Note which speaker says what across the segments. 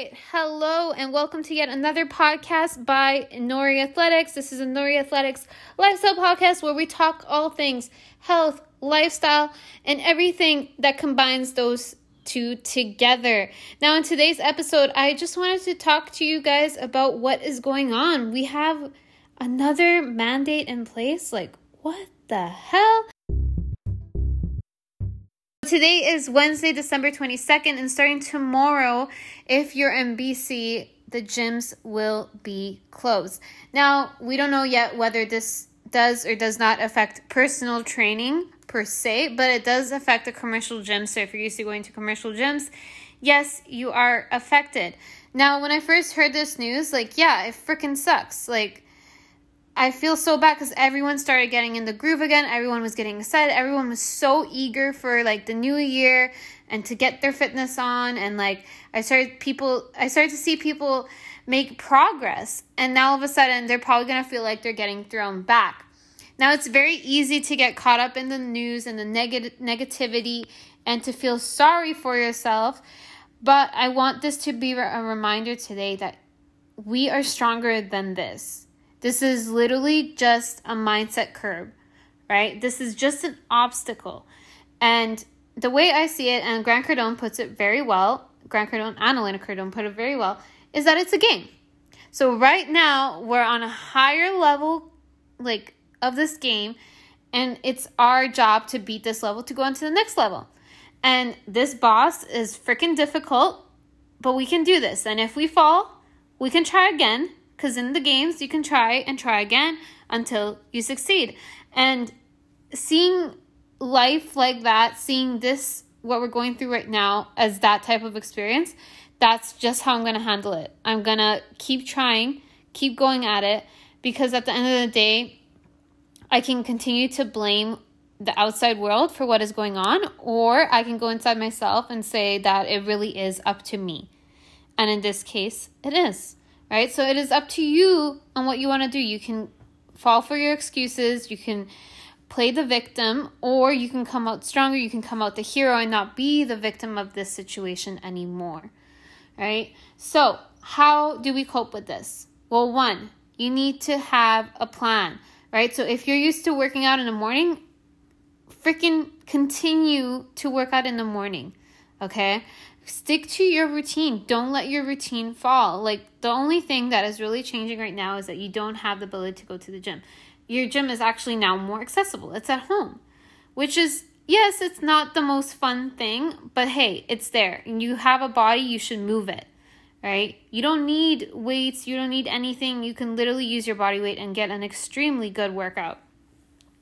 Speaker 1: right. Hello, and welcome to yet another podcast by Nori Athletics. This is a Nori Athletics lifestyle podcast where we talk all things health, lifestyle, and everything that combines those two together. Now, in today's episode, I just wanted to talk to you guys about what is going on. We have another mandate in place. Like, what the hell? Today is Wednesday, December 22nd, and starting tomorrow, if you're in BC, the gyms will be closed. Now, we don't know yet whether this does or does not affect personal training per se, but it does affect the commercial gyms. So if you're used to going to commercial gyms, yes, you are affected. Now, when I first heard this news, like, yeah, it freaking sucks. Like, I feel so bad because everyone started getting in the groove again. Everyone was getting excited. Everyone was so eager for like the new year and to get their fitness on. And like I started people, I started to see people make progress. And now all of a sudden they're probably gonna feel like they're getting thrown back. Now it's very easy to get caught up in the news and the negative negativity and to feel sorry for yourself. But I want this to be a reminder today that we are stronger than this this is literally just a mindset curb, right? This is just an obstacle. And the way I see it, and Grant Cardone puts it very well, Grant Cardone and Elena Cardone put it very well, is that it's a game. So right now we're on a higher level, like of this game, and it's our job to beat this level to go on to the next level. And this boss is freaking difficult, but we can do this. And if we fall, we can try again because in the games, you can try and try again until you succeed. And seeing life like that, seeing this, what we're going through right now, as that type of experience, that's just how I'm going to handle it. I'm going to keep trying, keep going at it, because at the end of the day, I can continue to blame the outside world for what is going on, or I can go inside myself and say that it really is up to me. And in this case, it is right? So it is up to you on what you want to do. You can fall for your excuses, you can play the victim, or you can come out stronger, you can come out the hero and not be the victim of this situation anymore, right? So, how do we cope with this? Well, one, you need to have a plan, right? So, if you're used to working out in the morning, freaking continue to work out in the morning, okay? Stick to your routine. Don't let your routine fall. Like the only thing that is really changing right now is that you don't have the ability to go to the gym. Your gym is actually now more accessible. It's at home, which is yes, it's not the most fun thing, but hey, it's there. And you have a body, you should move it. Right? You don't need weights, you don't need anything. You can literally use your body weight and get an extremely good workout.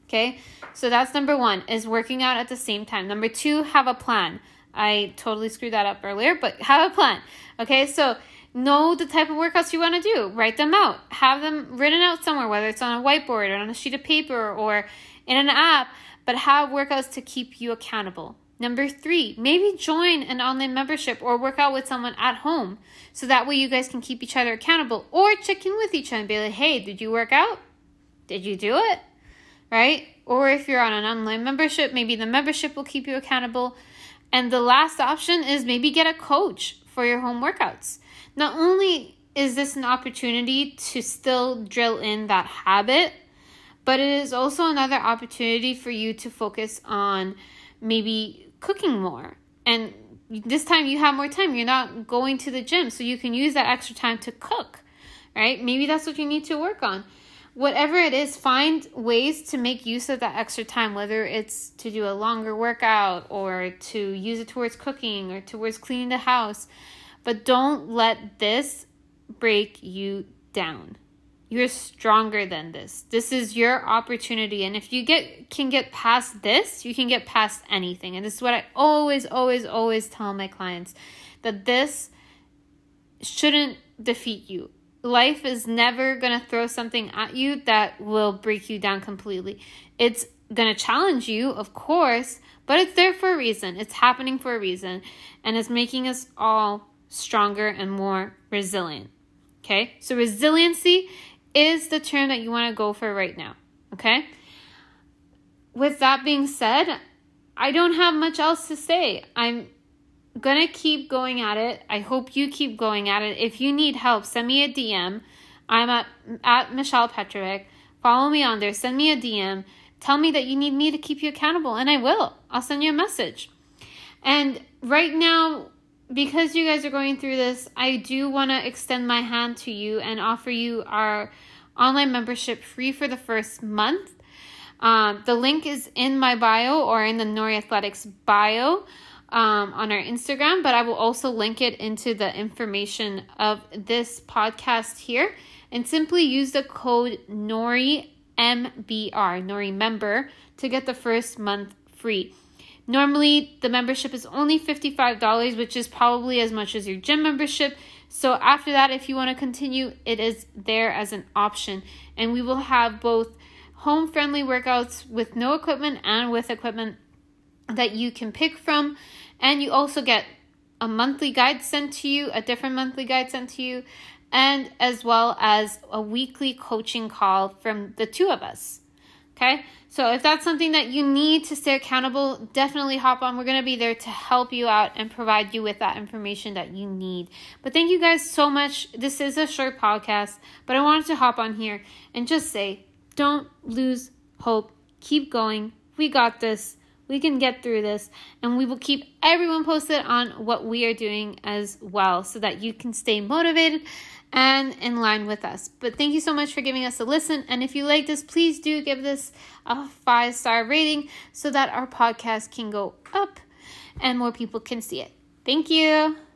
Speaker 1: Okay? So that's number 1 is working out at the same time. Number 2, have a plan. I totally screwed that up earlier, but have a plan. Okay, so know the type of workouts you want to do. Write them out. Have them written out somewhere, whether it's on a whiteboard or on a sheet of paper or in an app, but have workouts to keep you accountable. Number three, maybe join an online membership or work out with someone at home so that way you guys can keep each other accountable or check in with each other and be like, hey, did you work out? Did you do it? Right? Or if you're on an online membership, maybe the membership will keep you accountable. And the last option is maybe get a coach for your home workouts. Not only is this an opportunity to still drill in that habit, but it is also another opportunity for you to focus on maybe cooking more. And this time you have more time. You're not going to the gym, so you can use that extra time to cook, right? Maybe that's what you need to work on whatever it is, find ways to make use of that extra time, whether it's to do a longer workout or to use it towards cooking or towards cleaning the house. But don't let this break you down. You're stronger than this. This is your opportunity. And if you get can get past this, you can get past anything. And this is what I always, always, always tell my clients that this shouldn't defeat you life is never going to throw something at you that will break you down completely. It's going to challenge you, of course, but it's there for a reason. It's happening for a reason, and it's making us all stronger and more resilient. Okay? So, resiliency is the term that you want to go for right now. Okay? With that being said, I don't have much else to say. I'm gonna keep going at it. I hope you keep going at it. If you need help, send me a DM. I'm at at Michelle Petrovic. Follow me on there. Send me a DM. Tell me that you need me to keep you accountable, and I will. I'll send you a message. And right now, because you guys are going through this, I do want to extend my hand to you and offer you our online membership free for the first month. Um, the link is in my bio or in the Nori Athletics bio um, on our Instagram, but I will also link it into the information of this podcast here. And simply use the code NORI MBR, Nori member, to get the first month free. Normally, the membership is only $55, which is probably as much as your gym membership. So, after that, if you want to continue, it is there as an option. And we will have both home friendly workouts with no equipment and with equipment that you can pick from. And you also get a monthly guide sent to you, a different monthly guide sent to you, and as well as a weekly coaching call from the two of us. Okay, so if that's something that you need to stay accountable, definitely hop on. We're going to be there to help you out and provide you with that information that you need. But thank you guys so much. This is a short podcast, but I wanted to hop on here and just say don't lose hope. Keep going. We got this. We can get through this, and we will keep everyone posted on what we are doing as well so that you can stay motivated and in line with us. But thank you so much for giving us a listen. And if you like this, please do give this a five star rating so that our podcast can go up and more people can see it. Thank you.